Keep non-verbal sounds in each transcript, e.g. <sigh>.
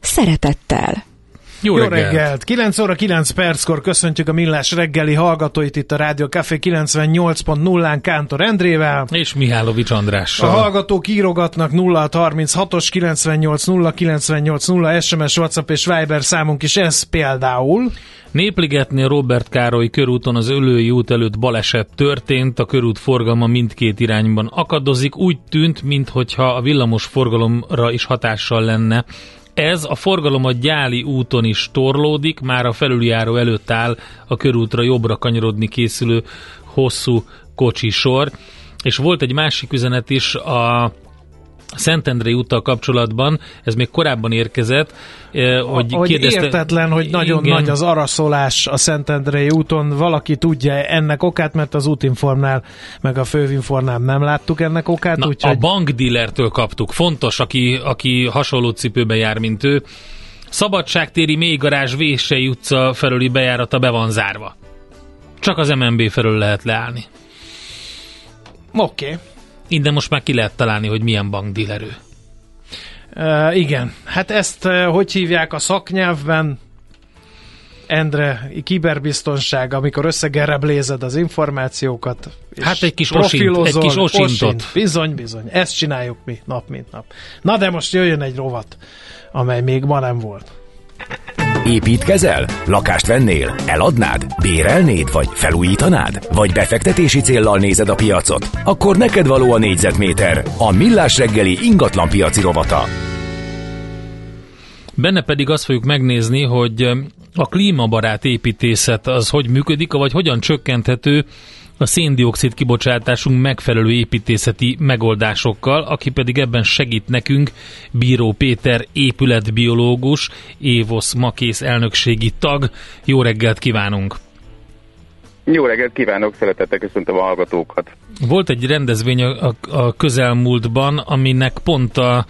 szeretettel. Jó, Jó reggelt. reggelt! 9 óra 9 perckor köszöntjük a Millás reggeli hallgatóit itt a Rádió Café 98.0-án Kántor Endrével. És Mihálovics Andrással. A hallgatók írogatnak 0636-os 98 0 98 0 SMS, WhatsApp és Viber számunk is, ez például. Népligetnél Robert Károly körúton az Ölői út előtt baleset történt, a körút forgalma mindkét irányban akadozik, úgy tűnt, mintha a villamos forgalomra is hatással lenne ez a forgalom a Gyáli úton is torlódik, már a felüljáró előtt áll a körútra jobbra kanyarodni készülő hosszú kocsisor. És volt egy másik üzenet is a Szentendrei úttal kapcsolatban, ez még korábban érkezett, eh, hogy, hogy kérdezte... értetlen, hogy nagyon igen. nagy az araszolás a Szentendrei úton, valaki tudja ennek okát, mert az útinformnál, meg a fővinformnál nem láttuk ennek okát. Na, úgyhogy... A bankdillertől kaptuk, fontos, aki, aki hasonló cipőben jár, mint ő. Szabadságtéri mélygarázs Vései utca felüli bejárata be van zárva. Csak az MNB felől lehet leállni. Oké. Okay. Innen most már ki lehet találni, hogy milyen bankdílerő. Uh, igen, hát ezt uh, hogy hívják a szaknyelvben? Endre, kiberbiztonság, amikor összegereblézed az információkat. És hát egy kis osint, egy kis osintot. Osint. Bizony, bizony. Ezt csináljuk mi nap, mint nap. Na de most jöjjön egy rovat, amely még ma nem volt. Építkezel? Lakást vennél? Eladnád? Bérelnéd? Vagy felújítanád? Vagy befektetési céllal nézed a piacot? Akkor neked való a négyzetméter. A Millás reggeli ingatlan piaci rovata. Benne pedig azt fogjuk megnézni, hogy a klímabarát építészet az hogy működik, vagy hogyan csökkenthető a széndiokszid kibocsátásunk megfelelő építészeti megoldásokkal, aki pedig ebben segít nekünk Bíró Péter épületbiológus, Évosz Makész elnökségi tag. Jó reggelt kívánunk! Jó reggelt kívánok, szeretettel köszöntöm a hallgatókat. Volt egy rendezvény a, a, a közelmúltban, aminek pont a,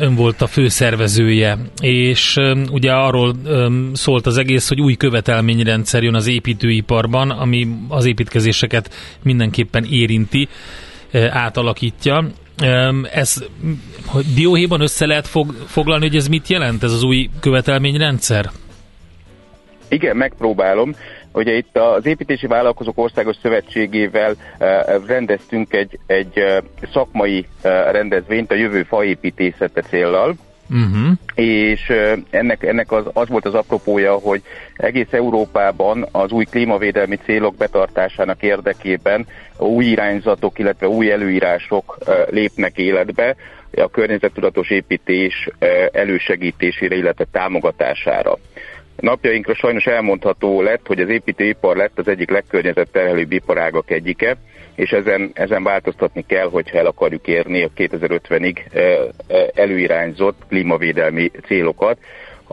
ön volt a főszervezője, és ugye arról szólt az egész, hogy új követelményrendszer jön az építőiparban, ami az építkezéseket mindenképpen érinti, átalakítja. Ez hogy dióhéjban össze lehet fog, foglalni, hogy ez mit jelent, ez az új követelményrendszer? Igen, megpróbálom. Ugye itt az Építési Vállalkozók Országos Szövetségével eh, rendeztünk egy, egy eh, szakmai eh, rendezvényt a jövő faépítészete céllal, Uh-huh. És ennek, ennek az, az volt az apropója, hogy egész Európában az új klímavédelmi célok betartásának érdekében új irányzatok, illetve új előírások lépnek életbe a környezettudatos építés elősegítésére, illetve támogatására. Napjainkra sajnos elmondható lett, hogy az építőipar lett az egyik legkörnyezetterhelőbb iparágak egyike, és ezen, ezen változtatni kell, hogyha el akarjuk érni a 2050-ig eh, eh, előirányzott klímavédelmi célokat,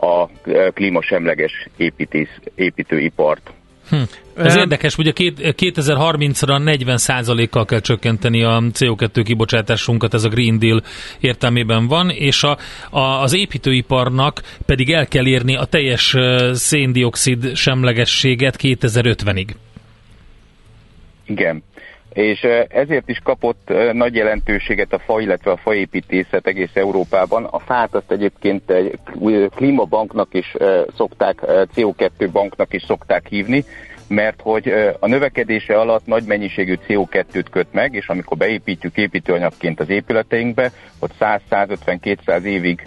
a klímasemleges építész, építőipart. Hm. Ez um, érdekes, ugye 2030-ra 40%-kal kell csökkenteni a CO2 kibocsátásunkat, ez a Green Deal értelmében van, és a, a, az építőiparnak pedig el kell érni a teljes széndiokszid semlegességet 2050-ig. Igen és ezért is kapott nagy jelentőséget a fa, illetve a faépítészet egész Európában. A fát azt egyébként egy klímabanknak is szokták, CO2 banknak is szokták hívni, mert hogy a növekedése alatt nagy mennyiségű CO2-t köt meg, és amikor beépítjük építőanyagként az épületeinkbe, ott 100-150-200 évig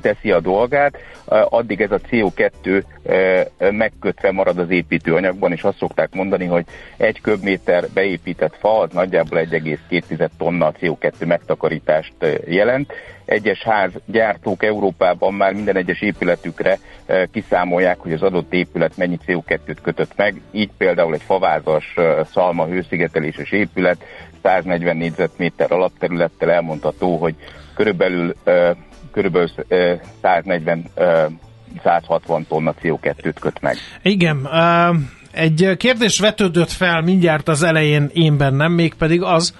teszi a dolgát, addig ez a CO2 megkötve marad az építőanyagban, és azt szokták mondani, hogy egy köbméter beépített fa az nagyjából 1,2 tonna CO2 megtakarítást jelent. Egyes házgyártók Európában már minden egyes épületükre kiszámolják, hogy az adott épület mennyi CO2-t kötött meg, így például egy favázas szalma hőszigeteléses épület 140 négyzetméter alapterülettel elmondható, hogy körülbelül körülbelül 140 160 tonna CO2-t köt meg. Igen, egy kérdés vetődött fel mindjárt az elején én bennem, mégpedig az,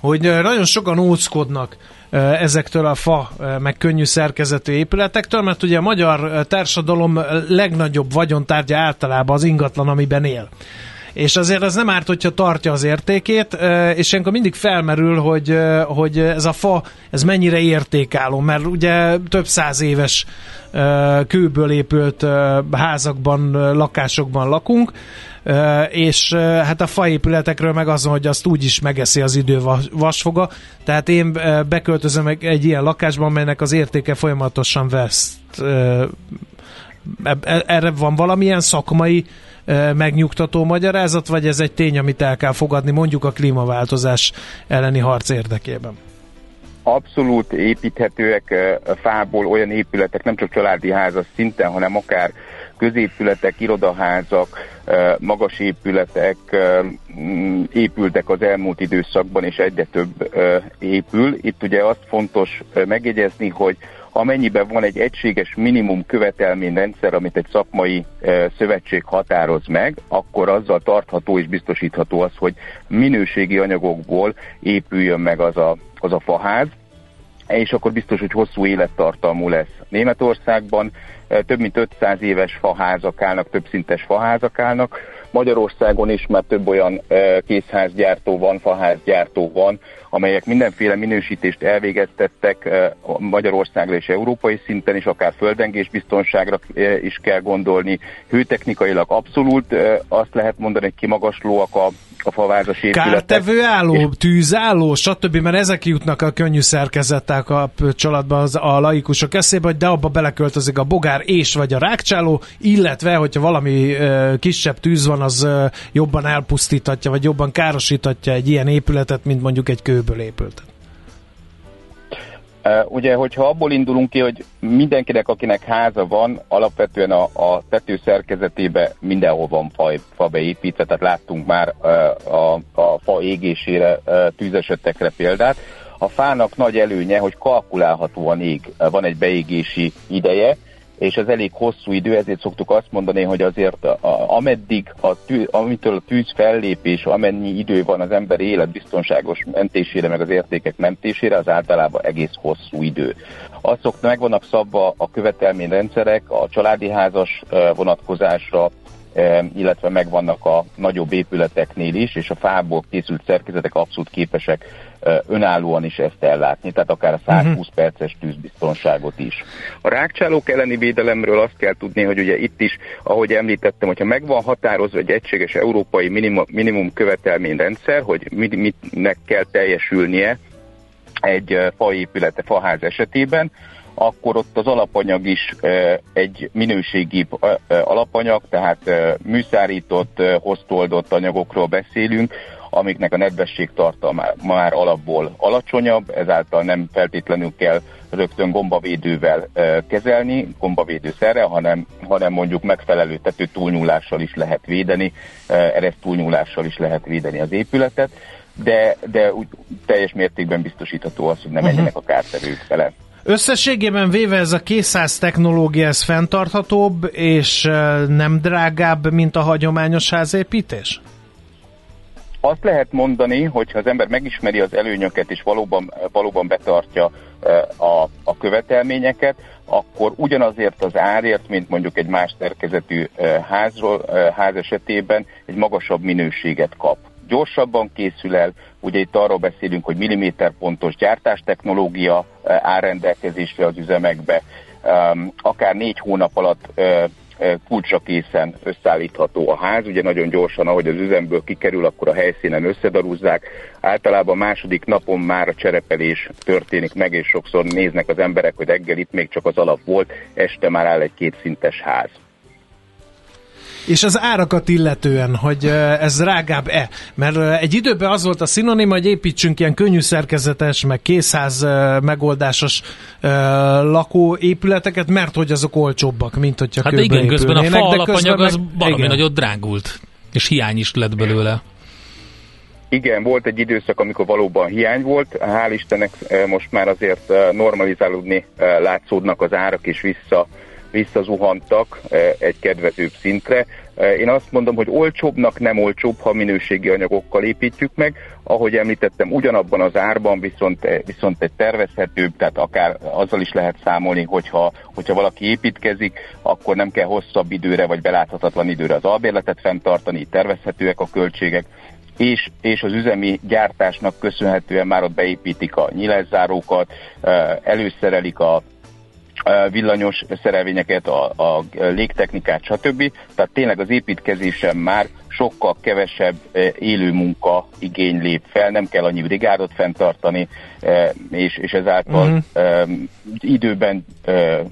hogy nagyon sokan óckodnak ezektől a fa, meg könnyű szerkezetű épületektől, mert ugye a magyar társadalom legnagyobb vagyontárgya általában az ingatlan, amiben él. És azért ez nem árt, hogyha tartja az értékét, és ilyenkor mindig felmerül, hogy, hogy ez a fa, ez mennyire értékálló, mert ugye több száz éves kőből épült házakban, lakásokban lakunk, és hát a faépületekről meg azon, hogy azt úgy is megeszi az idő vasfoga, tehát én beköltözöm egy ilyen lakásban, amelynek az értéke folyamatosan veszt. E, erre van valamilyen szakmai megnyugtató magyarázat, vagy ez egy tény, amit el kell fogadni mondjuk a klímaváltozás elleni harc érdekében? Abszolút építhetőek fából olyan épületek, nem csak családi házas szinten, hanem akár középületek, irodaházak, magas épületek mm, épültek az elmúlt időszakban, és egyre több épül. Itt ugye azt fontos megjegyezni, hogy amennyiben van egy egységes minimum követelményrendszer, amit egy szakmai szövetség határoz meg, akkor azzal tartható és biztosítható az, hogy minőségi anyagokból épüljön meg az a, az a faház, és akkor biztos, hogy hosszú élettartalmú lesz. Németországban több mint 500 éves faházak állnak, több szintes faházak állnak. Magyarországon is már több olyan készházgyártó van, faházgyártó van, amelyek mindenféle minősítést elvégeztettek Magyarországra és európai szinten is, akár földengés biztonságra is kell gondolni. Hőtechnikailag abszolút azt lehet mondani, hogy kimagaslóak a a favázas épületek. Kártevő álló, tűzálló, stb. Mert ezek jutnak a könnyű szerkezettel kapcsolatban az, a laikusok eszébe, hogy de abba beleköltözik a bogár és vagy a rákcsáló, illetve, hogyha valami ö, kisebb tűz van, az ö, jobban elpusztíthatja, vagy jobban károsíthatja egy ilyen épületet, mint mondjuk egy kőből épültet. Ugye, hogyha abból indulunk ki, hogy mindenkinek, akinek háza van, alapvetően a, a tető szerkezetébe mindenhol van fa, fa beépítve, tehát láttunk már a, a fa égésére, tűzesetekre példát. A fának nagy előnye, hogy kalkulálhatóan ég, van egy beégési ideje, és ez elég hosszú idő, ezért szoktuk azt mondani, hogy azért a, ameddig, a tű, amitől a tűz fellépés, amennyi idő van az ember élet biztonságos mentésére, meg az értékek mentésére, az általában egész hosszú idő. Azt szokta, meg vannak szabva a követelményrendszerek a családi házas vonatkozásra, illetve megvannak a nagyobb épületeknél is, és a fából készült szerkezetek abszolút képesek önállóan is ezt ellátni, tehát akár a 120 uh-huh. Mhm. perces tűzbiztonságot is. A rákcsálók elleni védelemről azt kell tudni, hogy ugye itt is, ahogy említettem, hogyha megvan határozva egy egységes európai minimum, minimum követelményrendszer, hogy mit, mitnek kell teljesülnie egy faépülete, faház esetében, akkor ott az alapanyag is egy minőségi alapanyag, tehát műszárított, hoztoldott anyagokról beszélünk, amiknek a nedvesség tartalma már alapból alacsonyabb, ezáltal nem feltétlenül kell rögtön gombavédővel kezelni, gombavédőszerrel, hanem, hanem mondjuk megfelelő tető túlnyúlással is lehet védeni, ereszt túlnyúlással is lehet védeni az épületet, de, de úgy teljes mértékben biztosítható az, hogy nem uh-huh. menjenek a kártevők vele. Összességében véve ez a készáz technológia, ez fenntarthatóbb és nem drágább, mint a hagyományos házépítés? Azt lehet mondani, hogy ha az ember megismeri az előnyöket és valóban, valóban betartja a, a követelményeket, akkor ugyanazért az árért, mint mondjuk egy más szerkezetű házról, ház esetében egy magasabb minőséget kap gyorsabban készül el, ugye itt arról beszélünk, hogy milliméterpontos gyártástechnológia eh, áll rendelkezésre az üzemekbe, akár négy hónap alatt eh, eh, kulcsra készen összeállítható a ház, ugye nagyon gyorsan, ahogy az üzemből kikerül, akkor a helyszínen összedarúzzák. Általában második napon már a cserepelés történik meg, és sokszor néznek az emberek, hogy reggel itt még csak az alap volt, este már áll egy kétszintes ház. És az árakat illetően, hogy ez drágább-e? Mert egy időben az volt a szinonim, hogy építsünk ilyen könnyű szerkezetes, meg készház megoldásos lakóépületeket, mert hogy azok olcsóbbak, mint hogyha Hát igen, közben a fa alapanyag az valami meg, nagyot drágult, és hiány is lett belőle. Igen, volt egy időszak, amikor valóban hiány volt. Hál' Istennek most már azért normalizálódni látszódnak az árak, és vissza, visszazuhantak egy kedvezőbb szintre. Én azt mondom, hogy olcsóbbnak nem olcsóbb, ha minőségi anyagokkal építjük meg. Ahogy említettem, ugyanabban az árban viszont, viszont egy tervezhetőbb, tehát akár azzal is lehet számolni, hogyha, hogyha valaki építkezik, akkor nem kell hosszabb időre vagy beláthatatlan időre az albérletet fenntartani, tervezhetőek a költségek és, és az üzemi gyártásnak köszönhetően már ott beépítik a nyilászárókat, előszerelik a villanyos szerelvényeket, a, a légtechnikát, stb. Tehát tényleg az építkezésen már sokkal kevesebb élő munka igény lép fel, nem kell annyi brigádot fenntartani, és, és ezáltal uh-huh. időben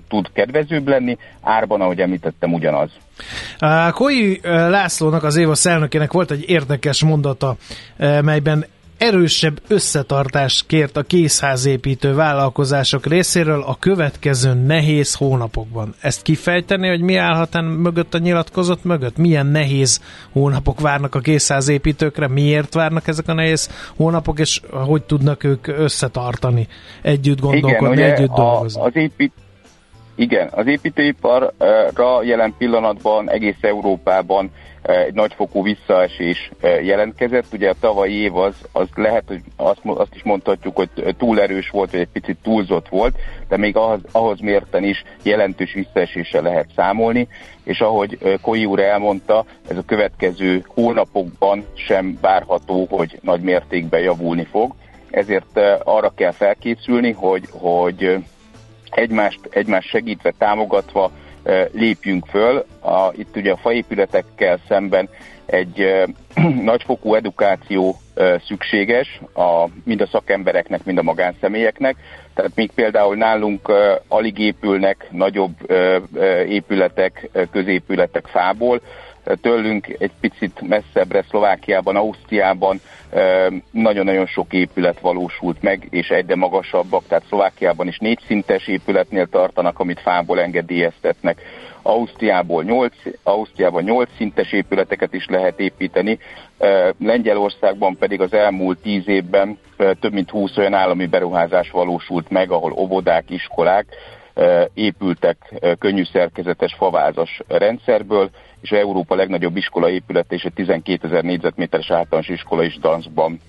tud kedvezőbb lenni, árban, ahogy említettem, ugyanaz. Koi Lászlónak, az Éva szelnökének volt egy érdekes mondata, melyben erősebb összetartást kért a készházépítő vállalkozások részéről a következő nehéz hónapokban. Ezt kifejteni, hogy mi állhat mögött a nyilatkozat mögött? Milyen nehéz hónapok várnak a készházépítőkre? Miért várnak ezek a nehéz hónapok, és hogy tudnak ők összetartani, együtt gondolkodni, Igen, együtt dolgozni? Az épít igen, az építőiparra jelen pillanatban egész Európában egy nagyfokú visszaesés jelentkezett. Ugye a tavalyi év az, az lehet, hogy azt, azt is mondhatjuk, hogy túl erős volt, vagy egy picit túlzott volt, de még ahhoz, ahhoz mérten is jelentős visszaeséssel lehet számolni, és ahogy Koi úr elmondta, ez a következő hónapokban sem várható, hogy nagy mértékben javulni fog. Ezért arra kell felkészülni, hogy, hogy egymást, egymást segítve, támogatva lépjünk föl. A, itt ugye a faépületekkel szemben egy <clears throat> nagyfokú edukáció szükséges, a, mind a szakembereknek, mind a magánszemélyeknek. Tehát még például nálunk alig épülnek nagyobb épületek, középületek fából, tőlünk egy picit messzebbre Szlovákiában, Ausztriában nagyon-nagyon sok épület valósult meg, és egyre magasabbak, tehát Szlovákiában is négy szintes épületnél tartanak, amit fából engedélyeztetnek. Ausztriából 8, Ausztriában 8 szintes épületeket is lehet építeni, Lengyelországban pedig az elmúlt 10 évben több mint 20 olyan állami beruházás valósult meg, ahol óvodák, iskolák épültek könnyű szerkezetes favázas rendszerből, és Európa legnagyobb iskola épület és egy 12 ezer négyzetméteres általános iskola is Danszban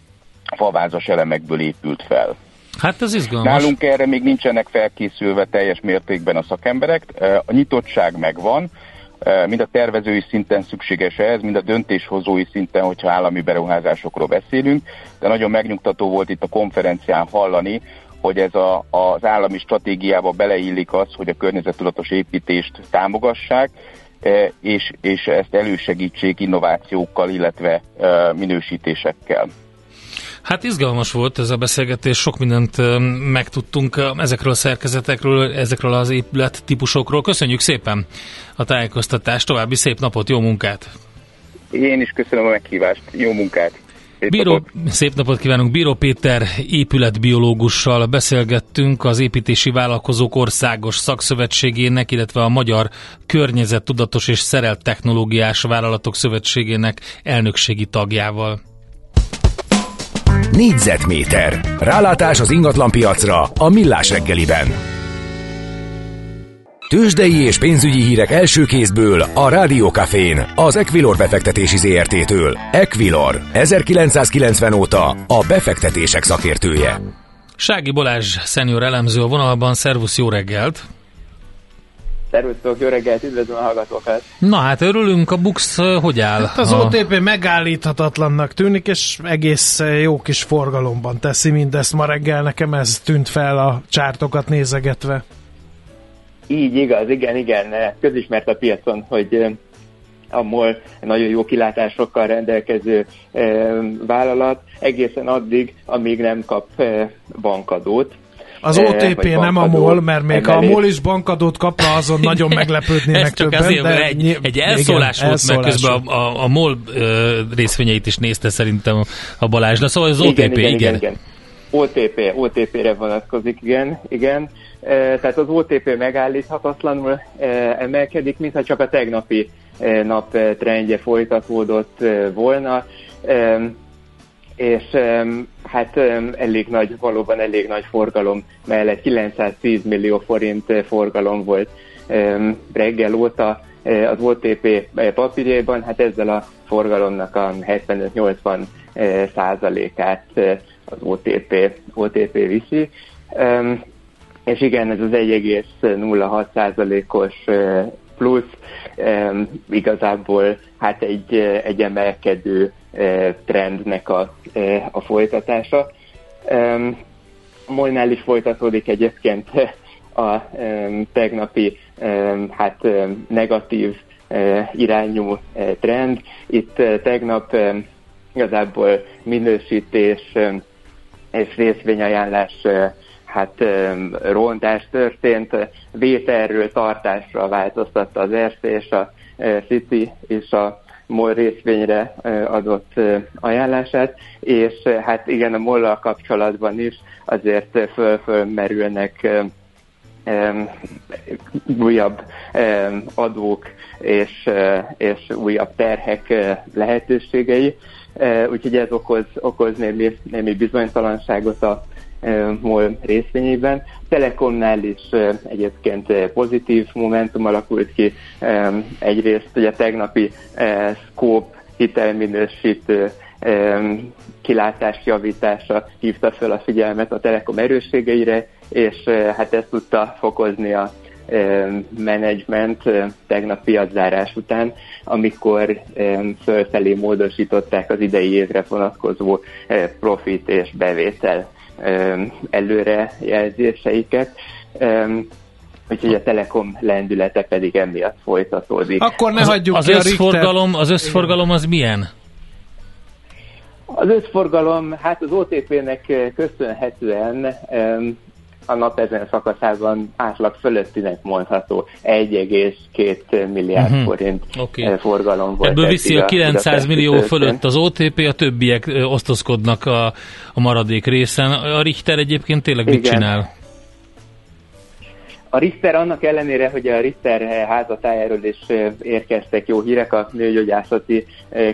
favázas elemekből épült fel. Hát ez izgalmas. Nálunk erre még nincsenek felkészülve teljes mértékben a szakemberek. A nyitottság megvan, mind a tervezői szinten szükséges ez, mind a döntéshozói szinten, hogyha állami beruházásokról beszélünk, de nagyon megnyugtató volt itt a konferencián hallani, hogy ez a, az állami stratégiába beleillik az, hogy a környezettudatos építést támogassák, e, és, és ezt elősegítsék innovációkkal, illetve e, minősítésekkel. Hát izgalmas volt ez a beszélgetés, sok mindent e, megtudtunk ezekről a szerkezetekről, ezekről az épület típusokról. Köszönjük szépen a tájékoztatást, további szép napot, jó munkát! Én is köszönöm a meghívást, jó munkát! Szép Bíró, napot. szép napot kívánunk! Bíró Péter épületbiológussal beszélgettünk az építési vállalkozók országos szakszövetségének, illetve a Magyar Környezettudatos és Szerelt Technológiás Vállalatok Szövetségének elnökségi tagjával. Négyzetméter. Rálátás az ingatlanpiacra a Millás reggeliben. Tőzsdei és pénzügyi hírek első kézből a Rádiókafén, az Equilor befektetési ZRT-től. Equilor, 1990 óta a befektetések szakértője. Sági Balázs szenior elemző a vonalban, szervusz, jó reggelt! Szervusztok, jó reggelt, üdvözlöm a hallgatókat! Na hát örülünk, a Bux hogy áll? Hát az a... OTP megállíthatatlannak tűnik, és egész jó kis forgalomban teszi mindezt ma reggel, nekem ez tűnt fel a csártokat nézegetve. Így igaz, igen, igen. Közismert a piacon, hogy a MOL nagyon jó kilátásokkal rendelkező vállalat, egészen addig, amíg nem kap bankadót. Az OTP nem a MOL, mert még ha a MOL is bankadót kapna, azon nagyon meglepődnének <laughs> Ez csak többen. Azért, de egy, egy elszólás igen, volt, mert közben a, a, a MOL részvényeit is nézte szerintem a Balázs. De szóval az OTP, igen. igen, igen. igen. OTP, OTP-re vonatkozik, igen, igen. E, tehát az OTP megállíthatatlanul e, emelkedik, mintha csak a tegnapi e, nap trendje folytatódott volna. és hát elég nagy, valóban elég nagy forgalom mellett 910 millió forint forgalom volt reggel óta az OTP papírjában, hát ezzel a forgalomnak a 75-80 százalékát az OTP, OTP viszi. És igen, ez az 1,06 százalékos plusz igazából hát egy, egy emelkedő trendnek a, a folytatása. Molnál is folytatódik egyébként a tegnapi hát negatív irányú trend. Itt tegnap igazából minősítés és részvényajánlás hát rontás történt, vételről tartásra változtatta az Erste és a City és a MOL részvényre adott ajánlását, és hát igen, a mol kapcsolatban is azért föl-fölmerülnek újabb adók és, és újabb terhek lehetőségei, úgyhogy ez okoz, okoz némi, némi bizonytalanságot a MOL részvényében. Telekomnál is egyébként pozitív momentum alakult ki. Egyrészt ugye tegnapi Scope hitelminősítő kilátás javítása hívta fel a figyelmet a Telekom erősségeire, és hát ezt tudta fokozni a menedzsment tegnap piaczárás után, amikor fölfelé módosították az idei évre vonatkozó profit és bevétel előrejelzéseiket. Úgyhogy a Telekom lendülete pedig emiatt folytatódik. Akkor ne az, hagyjuk az ki összforgalom, az összforgalom az milyen? Az összforgalom, hát az OTP-nek köszönhetően a nap ezen szakaszában átlag fölöttinek mondható 1,2 milliárd uh-huh. forint okay. forgalom volt. Ebből viszi a 900 millió fölött az OTP, a többiek osztozkodnak a, a maradék részen. A Richter egyébként tényleg Igen. mit csinál? A Richter annak ellenére, hogy a Richter házatájáról is érkeztek jó hírek a nőgyógyászati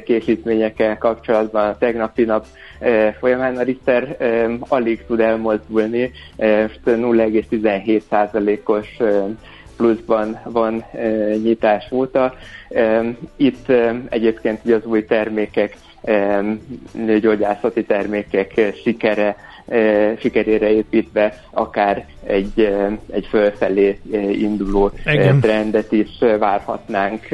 készítményekkel kapcsolatban a tegnapi nap folyamán, a Richter alig tud elmozdulni, 0,17%-os pluszban van nyitás óta. Itt egyébként ugye az új termékek, nőgyógyászati termékek sikere sikerére építve akár egy, egy fölfelé induló Igen. trendet is várhatnánk.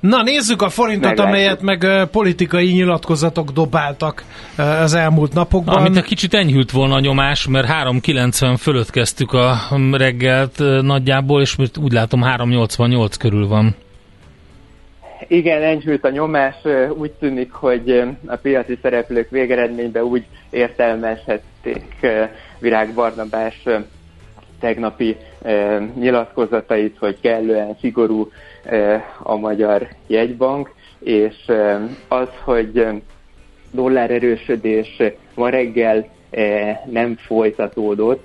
Na nézzük a forintot, Meglátjuk. amelyet meg politikai nyilatkozatok dobáltak az elmúlt napokban. Amit a kicsit enyhült volna a nyomás, mert 3,90 fölött kezdtük a reggelt nagyjából, és úgy látom 3,88 körül van. Igen, enyhült a nyomás. Úgy tűnik, hogy a piaci szereplők végeredményben úgy értelmezhették Virág Barnabás tegnapi nyilatkozatait, hogy kellően szigorú a magyar jegybank, és az, hogy dollár erősödés ma reggel nem folytatódott,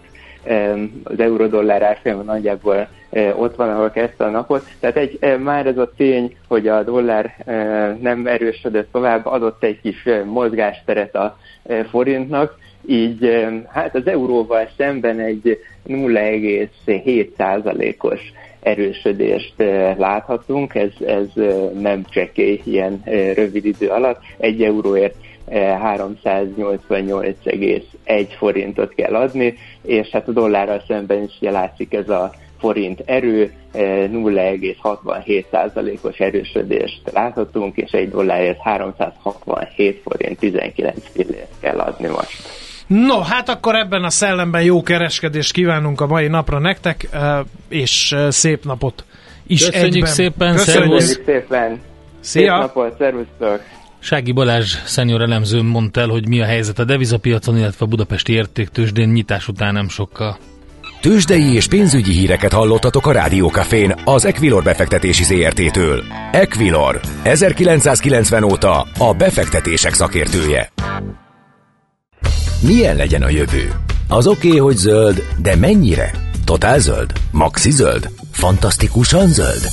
az euró-dollár árfolyama nagyjából ott van, ahol kezdte a napot. Tehát egy, már ez a tény, hogy a dollár nem erősödött tovább, adott egy kis mozgásteret a forintnak, így hát az euróval szemben egy 0,7%-os erősödést láthatunk, ez, ez nem csekély ilyen rövid idő alatt. Egy euróért 388,1 forintot kell adni, és hát a dollárral szemben is látszik ez a forint erő, 0,67%-os erősödést láthatunk, és egy dollárért 367 forint 19 fillért kell adni most. No, hát akkor ebben a szellemben jó kereskedést kívánunk a mai napra nektek, és szép napot is Köszönjük egyben. szépen, Köszönjük szépen. Szia. Szép napot, szervusztok. Sági Balázs szenior elemző mondta el, hogy mi a helyzet a devizapiacon, illetve a budapesti értéktősdén nyitás után nem sokkal. Tőzsdei és pénzügyi híreket hallottatok a Rádiókafén az Equilor befektetési ZRT-től. Equilor, 1990 óta a befektetések szakértője. Milyen legyen a jövő? Az oké, okay, hogy zöld, de mennyire? Totál zöld? Maxi zöld? Fantasztikusan zöld?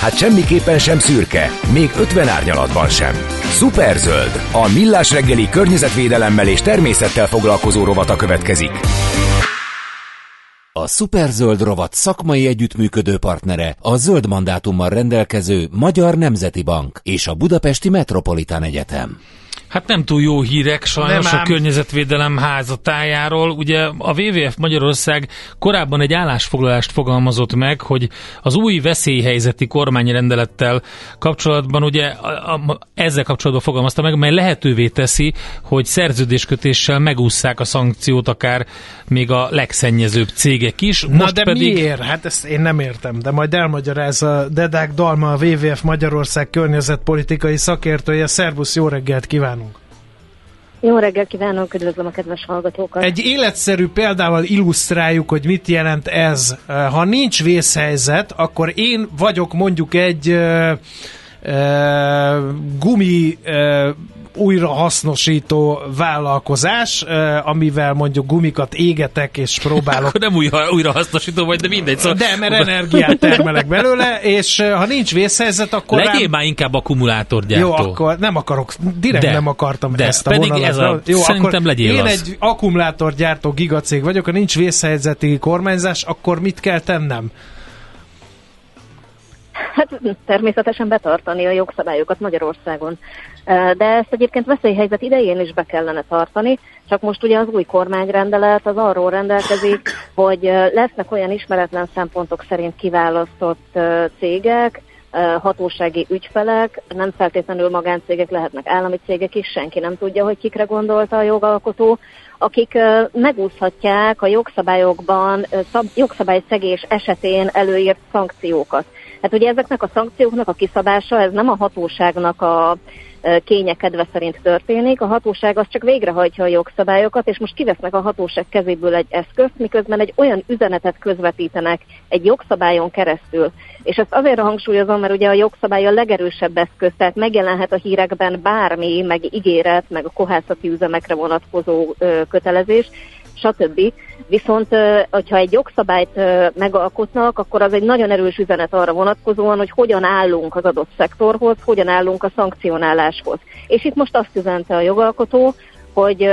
Hát semmiképpen sem szürke, még 50 árnyalatban sem. Superzöld, a millás reggeli környezetvédelemmel és természettel foglalkozó rovata következik. A Superzöld rovat szakmai együttműködő partnere a zöld mandátummal rendelkező Magyar Nemzeti Bank és a Budapesti Metropolitán Egyetem. Hát nem túl jó hírek sajnos a környezetvédelem házatájáról. Ugye a WWF Magyarország korábban egy állásfoglalást fogalmazott meg, hogy az új veszélyhelyzeti kormányrendelettel kapcsolatban ugye a, a, ezzel kapcsolatban fogalmazta meg, mely lehetővé teszi, hogy szerződéskötéssel megússzák a szankciót akár még a legszennyezőbb cégek is. Na Most de pedig... miért? Hát ezt én nem értem, de majd elmagyaráz a Dedák Dalma, a WWF Magyarország környezetpolitikai szakértője. Szervusz, jó reggelt kívánok! Jó reggel kívánok, üdvözlöm a kedves hallgatókat! Egy életszerű példával illusztráljuk, hogy mit jelent ez. Ha nincs vészhelyzet, akkor én vagyok mondjuk egy uh, gumi uh, újrahasznosító vállalkozás, amivel mondjuk gumikat égetek és próbálok. Akkor nem újra, újrahasznosító vagy, de mindegy. Szóval... De, mert energiát termelek belőle, és ha nincs vészhelyzet, akkor Legyél rám... már inkább akkumulátorgyártó. Jó, akkor nem akarok, direkt de, nem akartam de, ezt a pedig vonalat. Ez a, Jó, szerintem legyél Én az. egy akkumulátorgyártó gigacég vagyok, ha nincs vészhelyzeti kormányzás, akkor mit kell tennem? Hát természetesen betartani a jogszabályokat Magyarországon. De ezt egyébként veszélyhelyzet idején is be kellene tartani, csak most ugye az új kormányrendelet az arról rendelkezik, hogy lesznek olyan ismeretlen szempontok szerint kiválasztott cégek, hatósági ügyfelek, nem feltétlenül magáncégek, lehetnek állami cégek is, senki nem tudja, hogy kikre gondolta a jogalkotó, akik megúszhatják a jogszabályokban, jogszabályszegés esetén előírt szankciókat. Hát ugye ezeknek a szankcióknak a kiszabása, ez nem a hatóságnak a kénye kedve szerint történik. A hatóság az csak végrehajtja a jogszabályokat, és most kivesznek a hatóság kezéből egy eszközt, miközben egy olyan üzenetet közvetítenek egy jogszabályon keresztül. És ezt azért hangsúlyozom, mert ugye a jogszabály a legerősebb eszköz, tehát megjelenhet a hírekben bármi, meg ígéret, meg a kohászati üzemekre vonatkozó kötelezés, stb. Viszont, hogyha egy jogszabályt megalkotnak, akkor az egy nagyon erős üzenet arra vonatkozóan, hogy hogyan állunk az adott szektorhoz, hogyan állunk a szankcionáláshoz. És itt most azt üzente a jogalkotó, hogy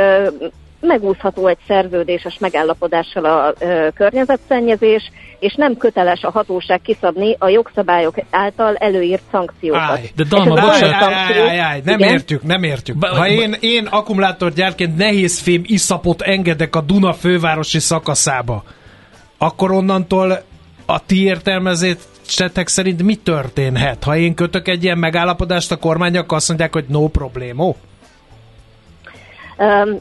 megúszható egy szerződéses megállapodással a ö, környezetszennyezés, és nem köteles a hatóság kiszabni a jogszabályok által előírt szankciókat. Áj, de Dalma, bocsánat. Áj, áj, áj, nem Igen? értjük, nem értük. Ha én, én akkumulátorgyárként nehézfém iszapot engedek a Duna fővárosi szakaszába, akkor onnantól a ti értelmezésetek szerint mi történhet? Ha én kötök egy ilyen megállapodást a kormányak, azt mondják, hogy no problémo?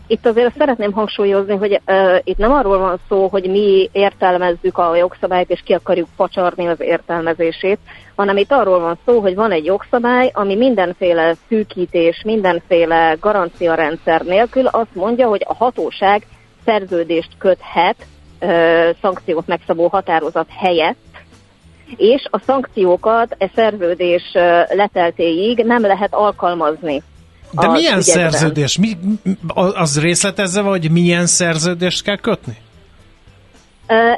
Itt azért szeretném hangsúlyozni, hogy itt nem arról van szó, hogy mi értelmezzük a jogszabályt, és ki akarjuk pacsarni az értelmezését, hanem itt arról van szó, hogy van egy jogszabály, ami mindenféle szűkítés, mindenféle garanciarendszer nélkül azt mondja, hogy a hatóság szerződést köthet szankciót megszabó határozat helyett, és a szankciókat e szerződés leteltéig nem lehet alkalmazni. De milyen ügyekben. szerződés? Mi, az részletezze, hogy milyen szerződést kell kötni?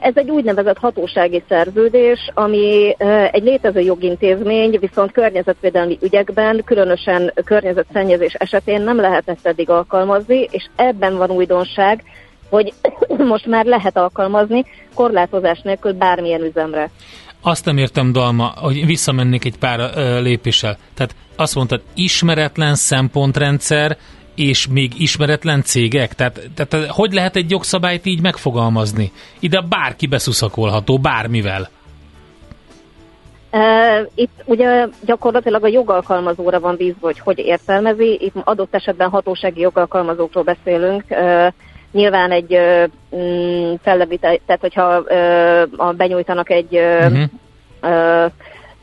Ez egy úgynevezett hatósági szerződés, ami egy létező jogintézmény, viszont környezetvédelmi ügyekben, különösen környezetszennyezés esetén nem lehetett eddig alkalmazni, és ebben van újdonság, hogy <coughs> most már lehet alkalmazni korlátozás nélkül bármilyen üzemre. Azt nem értem, Dalma, hogy visszamennék egy pár ö, lépéssel. Tehát azt mondtad, ismeretlen szempontrendszer, és még ismeretlen cégek? Tehát, tehát hogy lehet egy jogszabályt így megfogalmazni? Ide bárki beszuszakolható, bármivel. Itt ugye gyakorlatilag a jogalkalmazóra van bízva, hogy hogy értelmezi. Itt adott esetben hatósági jogalkalmazókról beszélünk. Nyilván egy mm, fellebítel, tehát hogyha benyújtanak egy uh-huh.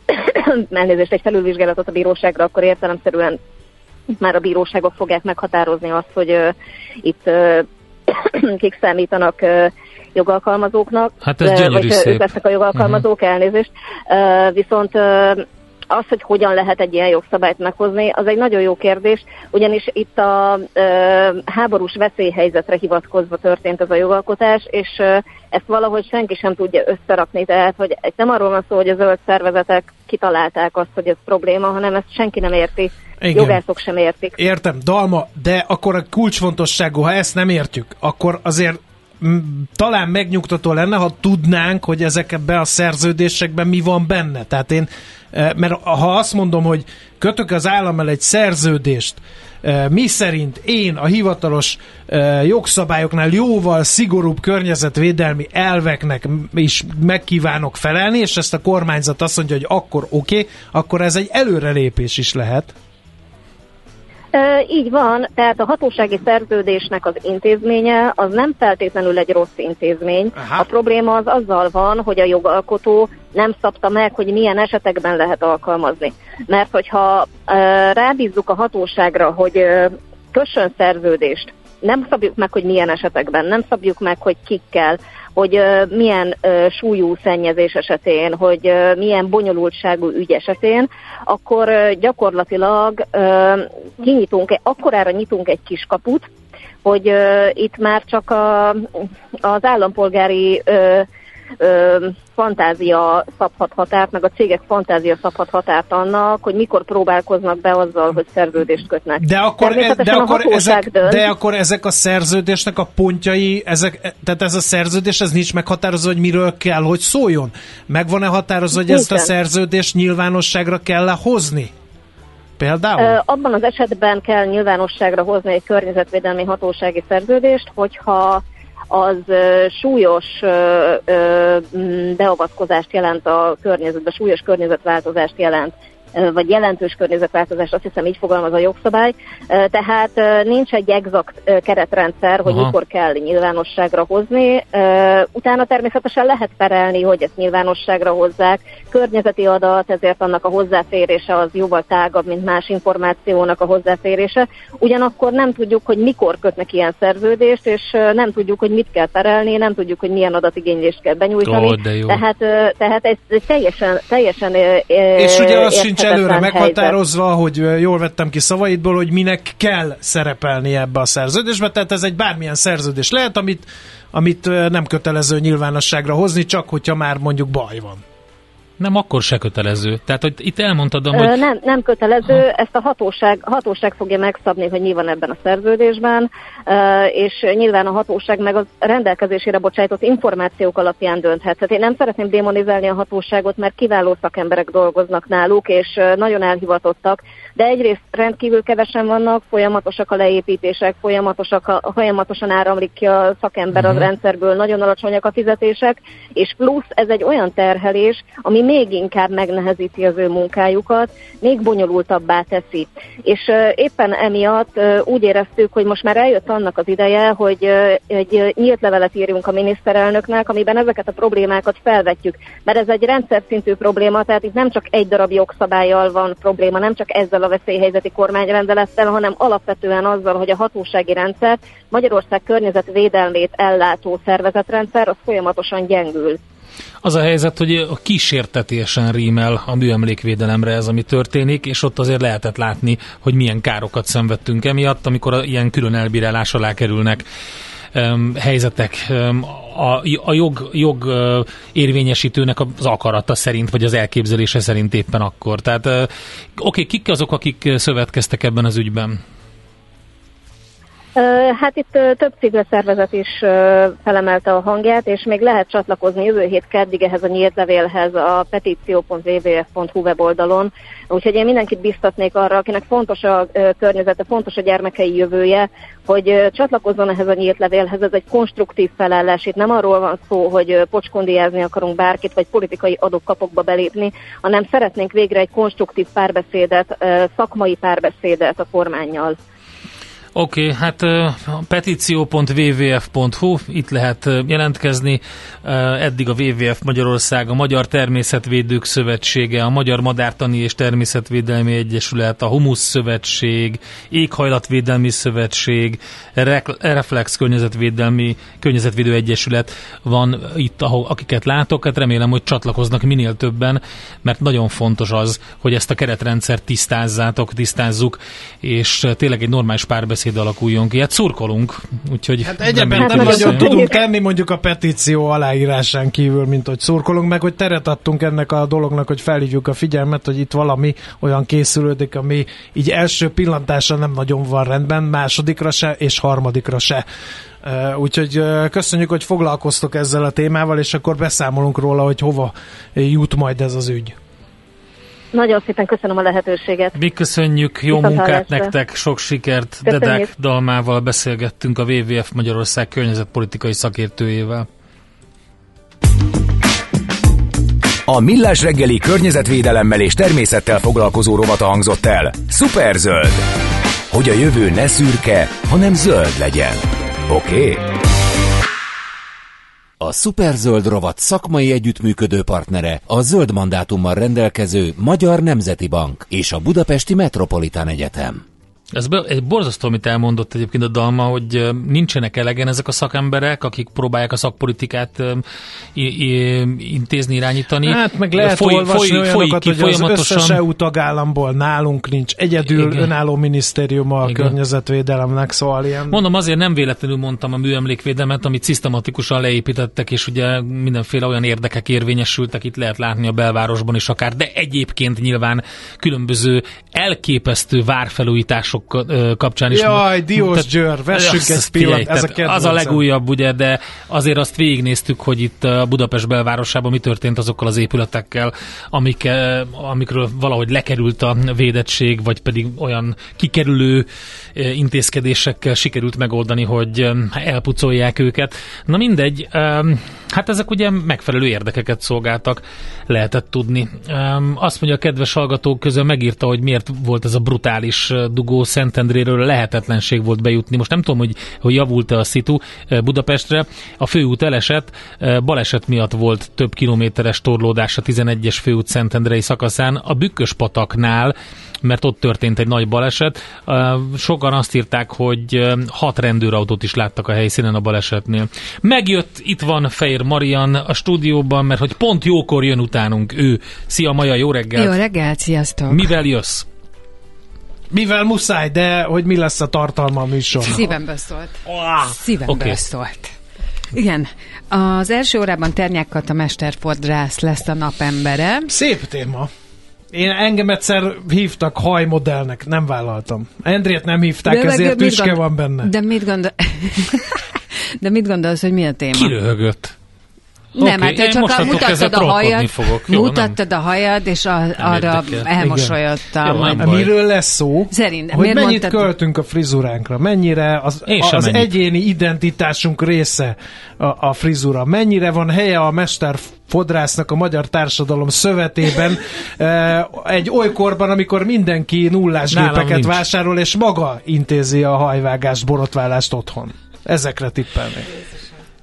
<coughs> elnézést, egy felülvizsgálatot a bíróságra, akkor értelemszerűen már a bíróságok fogják meghatározni azt, hogy uh, itt uh, <coughs> kik számítanak uh, jogalkalmazóknak. Hát ez gyönyörű vagy szép. lesznek a jogalkalmazók, uh-huh. elnézést. Uh, viszont uh, az, hogy hogyan lehet egy ilyen jogszabályt meghozni, az egy nagyon jó kérdés, ugyanis itt a ö, háborús veszélyhelyzetre hivatkozva történt ez a jogalkotás, és ö, ezt valahogy senki sem tudja összerakni, tehát hogy nem arról van szó, hogy a zöld szervezetek kitalálták azt, hogy ez probléma, hanem ezt senki nem érti. Igen. Jogászok sem értik. Értem, Dalma, de akkor a kulcsfontosságú, ha ezt nem értjük, akkor azért talán megnyugtató lenne, ha tudnánk, hogy ezekben a szerződésekben mi van benne. Tehát én, mert ha azt mondom, hogy kötök az állam egy szerződést, mi szerint én a hivatalos jogszabályoknál jóval szigorúbb környezetvédelmi elveknek is megkívánok felelni, és ezt a kormányzat azt mondja, hogy akkor oké, okay, akkor ez egy előrelépés is lehet. Így van, tehát a hatósági szerződésnek az intézménye az nem feltétlenül egy rossz intézmény. Aha. A probléma az azzal van, hogy a jogalkotó nem szabta meg, hogy milyen esetekben lehet alkalmazni. Mert hogyha rábízzuk a hatóságra, hogy kössön szerződést, nem szabjuk meg, hogy milyen esetekben, nem szabjuk meg, hogy kikkel, hogy milyen súlyú szennyezés esetén, hogy milyen bonyolultságú ügy esetén, akkor gyakorlatilag kinyitunk, akkorára nyitunk egy kis kaput, hogy itt már csak a, az állampolgári ö, fantázia szabhat határt, meg a cégek fantázia szabhat határt annak, hogy mikor próbálkoznak be azzal, hogy szerződést kötnek. De akkor, e, de akkor, ezek, dönt. de akkor ezek a szerződésnek a pontjai, ezek, tehát ez a szerződés, ez nincs meghatározva, hogy miről kell, hogy szóljon? Meg van-e határozva, hogy ezt a szerződést nyilvánosságra kell hozni? Például? Abban az esetben kell nyilvánosságra hozni egy környezetvédelmi hatósági szerződést, hogyha az súlyos beavatkozást jelent a környezetbe, súlyos környezetváltozást jelent vagy jelentős környezetváltozás, azt hiszem így fogalmaz a jogszabály. Tehát nincs egy exakt keretrendszer, hogy Aha. mikor kell nyilvánosságra hozni. Utána természetesen lehet perelni, hogy ezt nyilvánosságra hozzák. Környezeti adat, ezért annak a hozzáférése az jóval tágabb, mint más információnak a hozzáférése. Ugyanakkor nem tudjuk, hogy mikor kötnek ilyen szerződést, és nem tudjuk, hogy mit kell perelni, nem tudjuk, hogy milyen adatigénylést kell benyújtani. Oh, tehát, tehát ez teljesen, teljesen és ugye az sincs nincs előre meghatározva, helyzet. hogy jól vettem ki szavaidból, hogy minek kell szerepelni ebbe a szerződésbe, tehát ez egy bármilyen szerződés lehet, amit, amit nem kötelező nyilvánosságra hozni, csak hogyha már mondjuk baj van. Nem, akkor se kötelező. Tehát, hogy itt elmondtad, hogy... Nem, nem kötelező, ha. ezt a hatóság, hatóság fogja megszabni, hogy mi van ebben a szerződésben, és nyilván a hatóság meg a rendelkezésére bocsájtott információk alapján dönthet. Tehát én nem szeretném demonizálni a hatóságot, mert kiváló szakemberek dolgoznak náluk, és nagyon elhivatottak, de egyrészt rendkívül kevesen vannak, folyamatosak a leépítések, folyamatosak a, folyamatosan áramlik ki a szakember uh-huh. az mhm. rendszerből, nagyon alacsonyak a fizetések, és plusz ez egy olyan terhelés, ami még inkább megnehezíti az ő munkájukat, még bonyolultabbá teszi. És éppen emiatt úgy éreztük, hogy most már eljött annak az ideje, hogy egy nyílt levelet írjunk a miniszterelnöknek, amiben ezeket a problémákat felvetjük. Mert ez egy rendszer szintű probléma, tehát itt nem csak egy darab jogszabályjal van probléma, nem csak ezzel a veszélyhelyzeti kormányrendelettel, hanem alapvetően azzal, hogy a hatósági rendszer Magyarország környezetvédelmét ellátó szervezetrendszer az folyamatosan gyengül. Az a helyzet, hogy a kísértetésen rímel a műemlékvédelemre ez, ami történik, és ott azért lehetett látni, hogy milyen károkat szenvedtünk emiatt, amikor ilyen külön elbírálás alá kerülnek helyzetek a, a jog, jog érvényesítőnek az akarata szerint, vagy az elképzelése szerint éppen akkor. Tehát oké, okay, kik azok, akik szövetkeztek ebben az ügyben? Hát itt több civil szervezet is felemelte a hangját, és még lehet csatlakozni jövő hét keddig ehhez a nyílt levélhez a petíció.vvf.hu weboldalon. Úgyhogy én mindenkit biztatnék arra, akinek fontos a környezete, fontos a gyermekei jövője, hogy csatlakozzon ehhez a nyílt levélhez. Ez egy konstruktív felállás. Itt nem arról van szó, hogy pocskondiázni akarunk bárkit, vagy politikai adókapokba belépni, hanem szeretnénk végre egy konstruktív párbeszédet, szakmai párbeszédet a kormányjal. Oké, okay, hát petíció.wwf.hu, itt lehet jelentkezni. Eddig a WWF Magyarország, a Magyar Természetvédők Szövetsége, a Magyar Madártani és Természetvédelmi Egyesület, a Humusz Szövetség, Éghajlatvédelmi Szövetség, Reflex Környezetvédelmi Környezetvédő Egyesület van itt, ahol, akiket látok. Hát remélem, hogy csatlakoznak minél többen, mert nagyon fontos az, hogy ezt a keretrendszert tisztázzátok, tisztázzuk, és tényleg egy normális párbeszéd párbeszéd alakuljon ki. Hát szurkolunk, úgyhogy... Hát egyébként nem nagyon tudunk tenni mondjuk a petíció aláírásán kívül, mint hogy szurkolunk, meg hogy teret adtunk ennek a dolognak, hogy felhívjuk a figyelmet, hogy itt valami olyan készülődik, ami így első pillantásra nem nagyon van rendben, másodikra se, és harmadikra se. Úgyhogy köszönjük, hogy foglalkoztok ezzel a témával, és akkor beszámolunk róla, hogy hova jut majd ez az ügy. Nagyon szépen köszönöm a lehetőséget. Mi köszönjük, jó Viszont munkát hallásra. nektek, sok sikert. Köszönjük. Dedek Dalmával beszélgettünk a WWF Magyarország környezetpolitikai szakértőjével. A Millás reggeli környezetvédelemmel és természettel foglalkozó rovata hangzott el. Superzöld! Hogy a jövő ne szürke, hanem zöld legyen. Oké? Okay? A Superzöld rovat szakmai együttműködő partnere a zöld mandátummal rendelkező Magyar Nemzeti Bank és a Budapesti Metropolitán Egyetem. Ez be, egy borzasztó, amit elmondott egyébként a Dalma, hogy nincsenek elegen ezek a szakemberek, akik próbálják a szakpolitikát i- i- intézni, irányítani. Hát meg lehet foly, olvasni foly, olyanokat, hogy folyamatosan... az összes EU tagállamból nálunk nincs egyedül Igen. önálló minisztérium a Igen. környezetvédelemnek, szóval ilyen... Mondom, azért nem véletlenül mondtam a műemlékvédelmet, amit szisztematikusan leépítettek, és ugye mindenféle olyan érdekek érvényesültek, itt lehet látni a belvárosban is akár, de egyébként nyilván különböző elképesztő várfelújítások dolgok kapcsán is. Jaj, Diós Győr, vessünk egy pillanat, ez a Az a legújabb, ugye, de azért azt végignéztük, hogy itt a Budapest belvárosában mi történt azokkal az épületekkel, amik, amikről valahogy lekerült a védettség, vagy pedig olyan kikerülő intézkedésekkel sikerült megoldani, hogy elpucolják őket. Na mindegy, hát ezek ugye megfelelő érdekeket szolgáltak, lehetett tudni. Azt mondja a kedves hallgatók közül megírta, hogy miért volt ez a brutális dugó Szentendréről lehetetlenség volt bejutni. Most nem tudom, hogy, hogy javult-e a szitu Budapestre. A főút elesett, baleset miatt volt több kilométeres torlódás a 11-es főút Szentendrei szakaszán. A Bükkös pataknál mert ott történt egy nagy baleset. Sokan azt írták, hogy hat rendőrautót is láttak a helyszínen a balesetnél. Megjött, itt van Fejér Marian a stúdióban, mert hogy pont jókor jön utánunk ő. Szia Maja, jó reggelt! Jó reggelt, sziasztok! Mivel jössz? Mivel muszáj, de hogy mi lesz a tartalma a műsor? Szívemből szólt. Oh, Szívemből okay. szólt. Igen, az első órában Ternyák Kata mesterfordrász lesz a napembere. Szép téma. Én engem egyszer hívtak hajmodellnek, nem vállaltam. Endrét nem hívták, de ezért tüske gond... van benne. De mit gondol... <laughs> de mit gondolsz, hogy mi a téma? Kiröhögött. Nem, okay, hát csak a, mutattad a hajad, fogok. Jó, mutattad nem. a hajad, és a, arra elmosolyodtam. Jó, miről lesz szó? Szerint, hogy mennyit mondtad? költünk a frizuránkra, mennyire az, az egyéni identitásunk része a, a frizura, mennyire van helye a mester fodrásznak a magyar társadalom szövetében <laughs> egy olykorban, amikor mindenki nullás Nálam gépeket nincs. vásárol, és maga intézi a hajvágást, borotválást otthon. Ezekre tippelnék.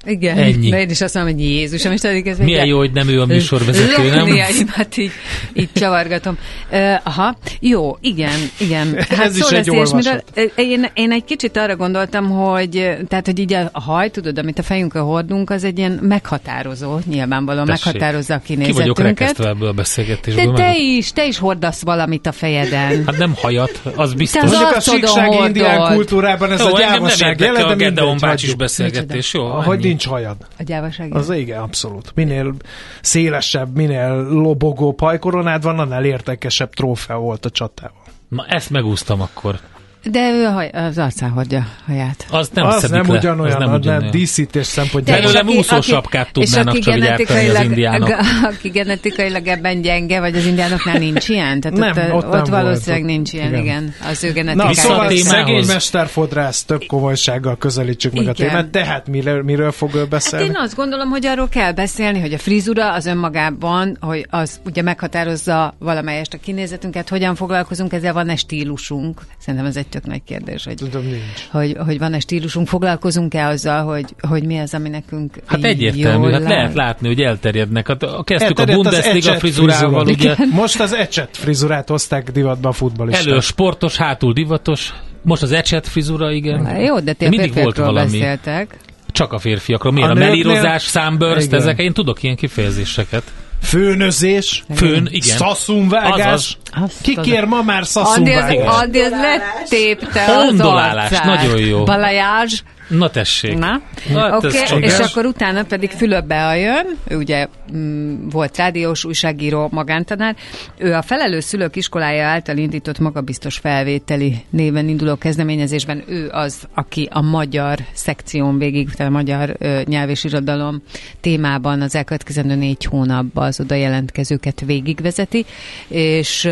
Igen, Ennyi. de én is azt mondom, hogy Jézus, most ez Milyen jó, hogy nem ő a műsorvezető, nem? hát így, így csavargatom. Uh, aha, jó, igen, igen. <laughs> Hát ez is egy miről, én, én egy kicsit arra gondoltam, hogy tehát, hogy így a haj, tudod, amit a fejünkön hordunk, az egy ilyen meghatározó, nyilvánvalóan Tessék. meghatározza a kinézetünket. Ki vagyok rekesztve ebből a beszélgetésből. De te is, te is hordasz valamit a fejeden. Hát nem hajat, az biztos. Te az a síksági indián kultúrában ez jó, a gyávaság. Nem érdekel a Gedeon bácsis beszélgetés, jó? Hogy nincs hajad. A gyávaság? Az igen, abszolút. Minél szélesebb, minél lobogó pajkoronád van, annál értekesebb trófea volt a csatával. Na ezt megúsztam akkor. De ő a haj, az arcán hordja haját. Az nem, az nem le. ugyanolyan, az nem, ugyanolyan. nem díszítés szempontjából. Belőlem úszósapkát tudnának csak gyártani az indiánok. <laughs> Aki genetikailag ebben gyenge, vagy az indiánoknál nincs ilyen? Tehát nem, ott, ott, ott valószínűleg volt. nincs ilyen, igen. igen. Az ő genetikája. Szóval szegény mesterfodrász, több komolysággal közelítsük meg igen. a témát. Tehát miről, miről fog ő beszélni? Hát én azt gondolom, hogy arról kell beszélni, hogy a frizura az önmagában, hogy az ugye meghatározza valamelyest a kinézetünket, hogyan foglalkozunk ezzel, van-e stílusunk. Szerintem ez egy tök nagy kérdés, hogy, Tudom, nincs. hogy, hogy van-e stílusunk, foglalkozunk-e azzal, hogy, hogy mi az, ami nekünk Hát egyértelmű, jól hát lehet látni, hogy elterjednek. Hát kezdtük Elterjedt a Bundesliga frizurával, ugye Most az ecset frizurát hozták divatba a futballisták. elő sportos, hátul divatos, most az ecset frizura, igen. Jó, de ti De mindig volt valami. beszéltek. Csak a férfiakról. Miért? A A, nőknél- melírozás, sunburst, Igen. ezek, én tudok ilyen kifejezéseket. Főnözés, Főn, igen. szaszunvágás. Azaz. Azt Ki az- kér ma már szaszunvágást? Adi az letépte az Hondolálás, arcát. nagyon jó. Balajázs. Na tessék. Na, Na, oké, okay, és akkor utána pedig Fülöp jön, ő ugye mm, volt rádiós, újságíró, magántanár. Ő a felelős szülők iskolája által indított magabiztos felvételi néven induló kezdeményezésben ő az, aki a magyar szekción végig, tehát a magyar ö, nyelv és irodalom témában az elkövetkezendő négy hónapban az oda jelentkezőket végigvezeti, és ö,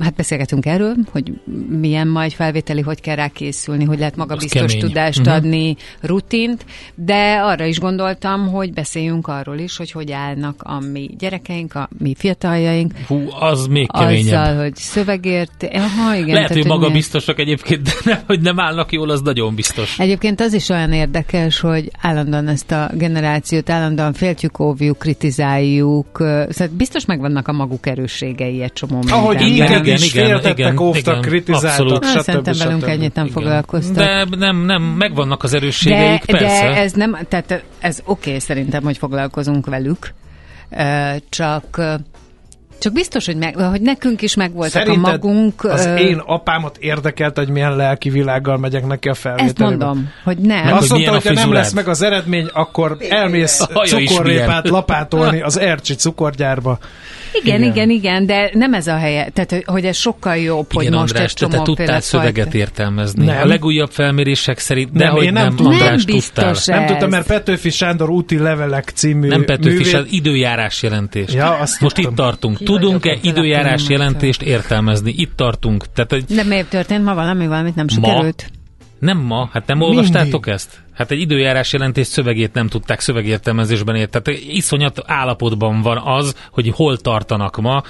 hát beszélgetünk erről, hogy milyen majd felvételi, hogy kell rá készülni, hogy lehet magabiztos tudást Mhm. adni, rutint, de arra is gondoltam, hogy beszéljünk arról is, hogy hogy állnak a mi gyerekeink, a mi fiataljaink, Hú, az még keményebb. azzal, hogy szövegért, aha, igen. Lehet, hogy milyen- magabiztosak egyébként, de nem, hogy nem állnak jól, az nagyon biztos. Egyébként az is olyan érdekes, hogy állandóan ezt a generációt állandóan féltjük, óvjuk, kritizáljuk, szóval biztos megvannak a maguk erősségei egy csomó Ahogy mindenben. igen, minket igen, is féltettek, igen, óvtak, igen, kritizáltak, stb. Szerintem velünk ennyit nem Igen. foglalkoztak. De nem, nem, megvannak az De, erősségeik, persze. de ez nem, tehát ez oké okay, szerintem, hogy foglalkozunk velük, csak csak biztos, hogy, meg, hogy nekünk is megvoltak Szerinted a magunk... az ö, én apámat érdekelt, hogy milyen lelki világgal megyek neki a felvételbe. Ezt mondom, hogy nem. Meg Azt hogy mondta, hogy nem lesz meg az eredmény, akkor elmész cukorrépát lapátolni az Ercsi cukorgyárba. Igen, Igen. igen, igen, de nem ez a helye. Tehát, hogy- hogy ez sokkal jobb, hogy Igen, most András, egy te, te csomóféle tudtál szöveget fajta- értelmezni. Nem. A legújabb felmérések szerint Nem, nehogy én nem nem. András, Nem biztos tudtál. ez. Nem tudtam, mert Petőfi Sándor úti levelek című Nem Petőfi, művét... az időjárás jelentés. Ja, azt Most tudtam. itt tartunk. Ki Tudunk-e időjárás jelentést értelmezni? Itt tartunk. Tehát, hogy De miért történt ma valami, valamit nem Ma? sikerült? nem ma, hát nem olvastátok ezt? Hát egy időjárás jelentés szövegét nem tudták szövegértelmezésben érteni. Tehát iszonyat állapotban van az, hogy hol tartanak ma,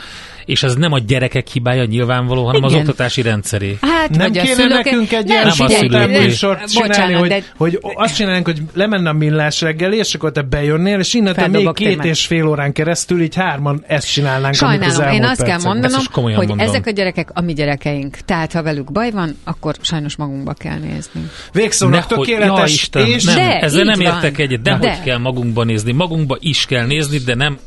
és ez nem a gyerekek hibája nyilvánvaló, hanem az Igen. oktatási rendszeré. Hát, Nem vagy a kéne szülők... nekünk egy Nem, ilyen Nem műsort csinálni, Bocsánat, hogy, de- hogy azt csinálnánk, hogy lemenne a millás reggeli, és akkor te bejönnél, és innentől még két témát. és fél órán keresztül így hárman ezt csinálnánk, az Sajnálom, én azt kell percekben. mondanom, hogy mondom. ezek a gyerekek a mi gyerekeink. Tehát, ha velük baj van, akkor sajnos magunkba kell nézni. Végszónak tökéletes, ja, Isten, és nem, De, ezzel nem értek egyet, de, De. hogy kell magunkba nézni. Magunkba is kell nézni, de nem...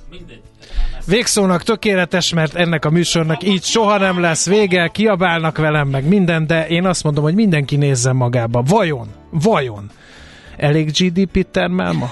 végszónak tökéletes, mert ennek a műsornak így soha nem lesz vége, kiabálnak velem meg minden, de én azt mondom, hogy mindenki nézzen magába. Vajon, vajon elég GDP termel ma?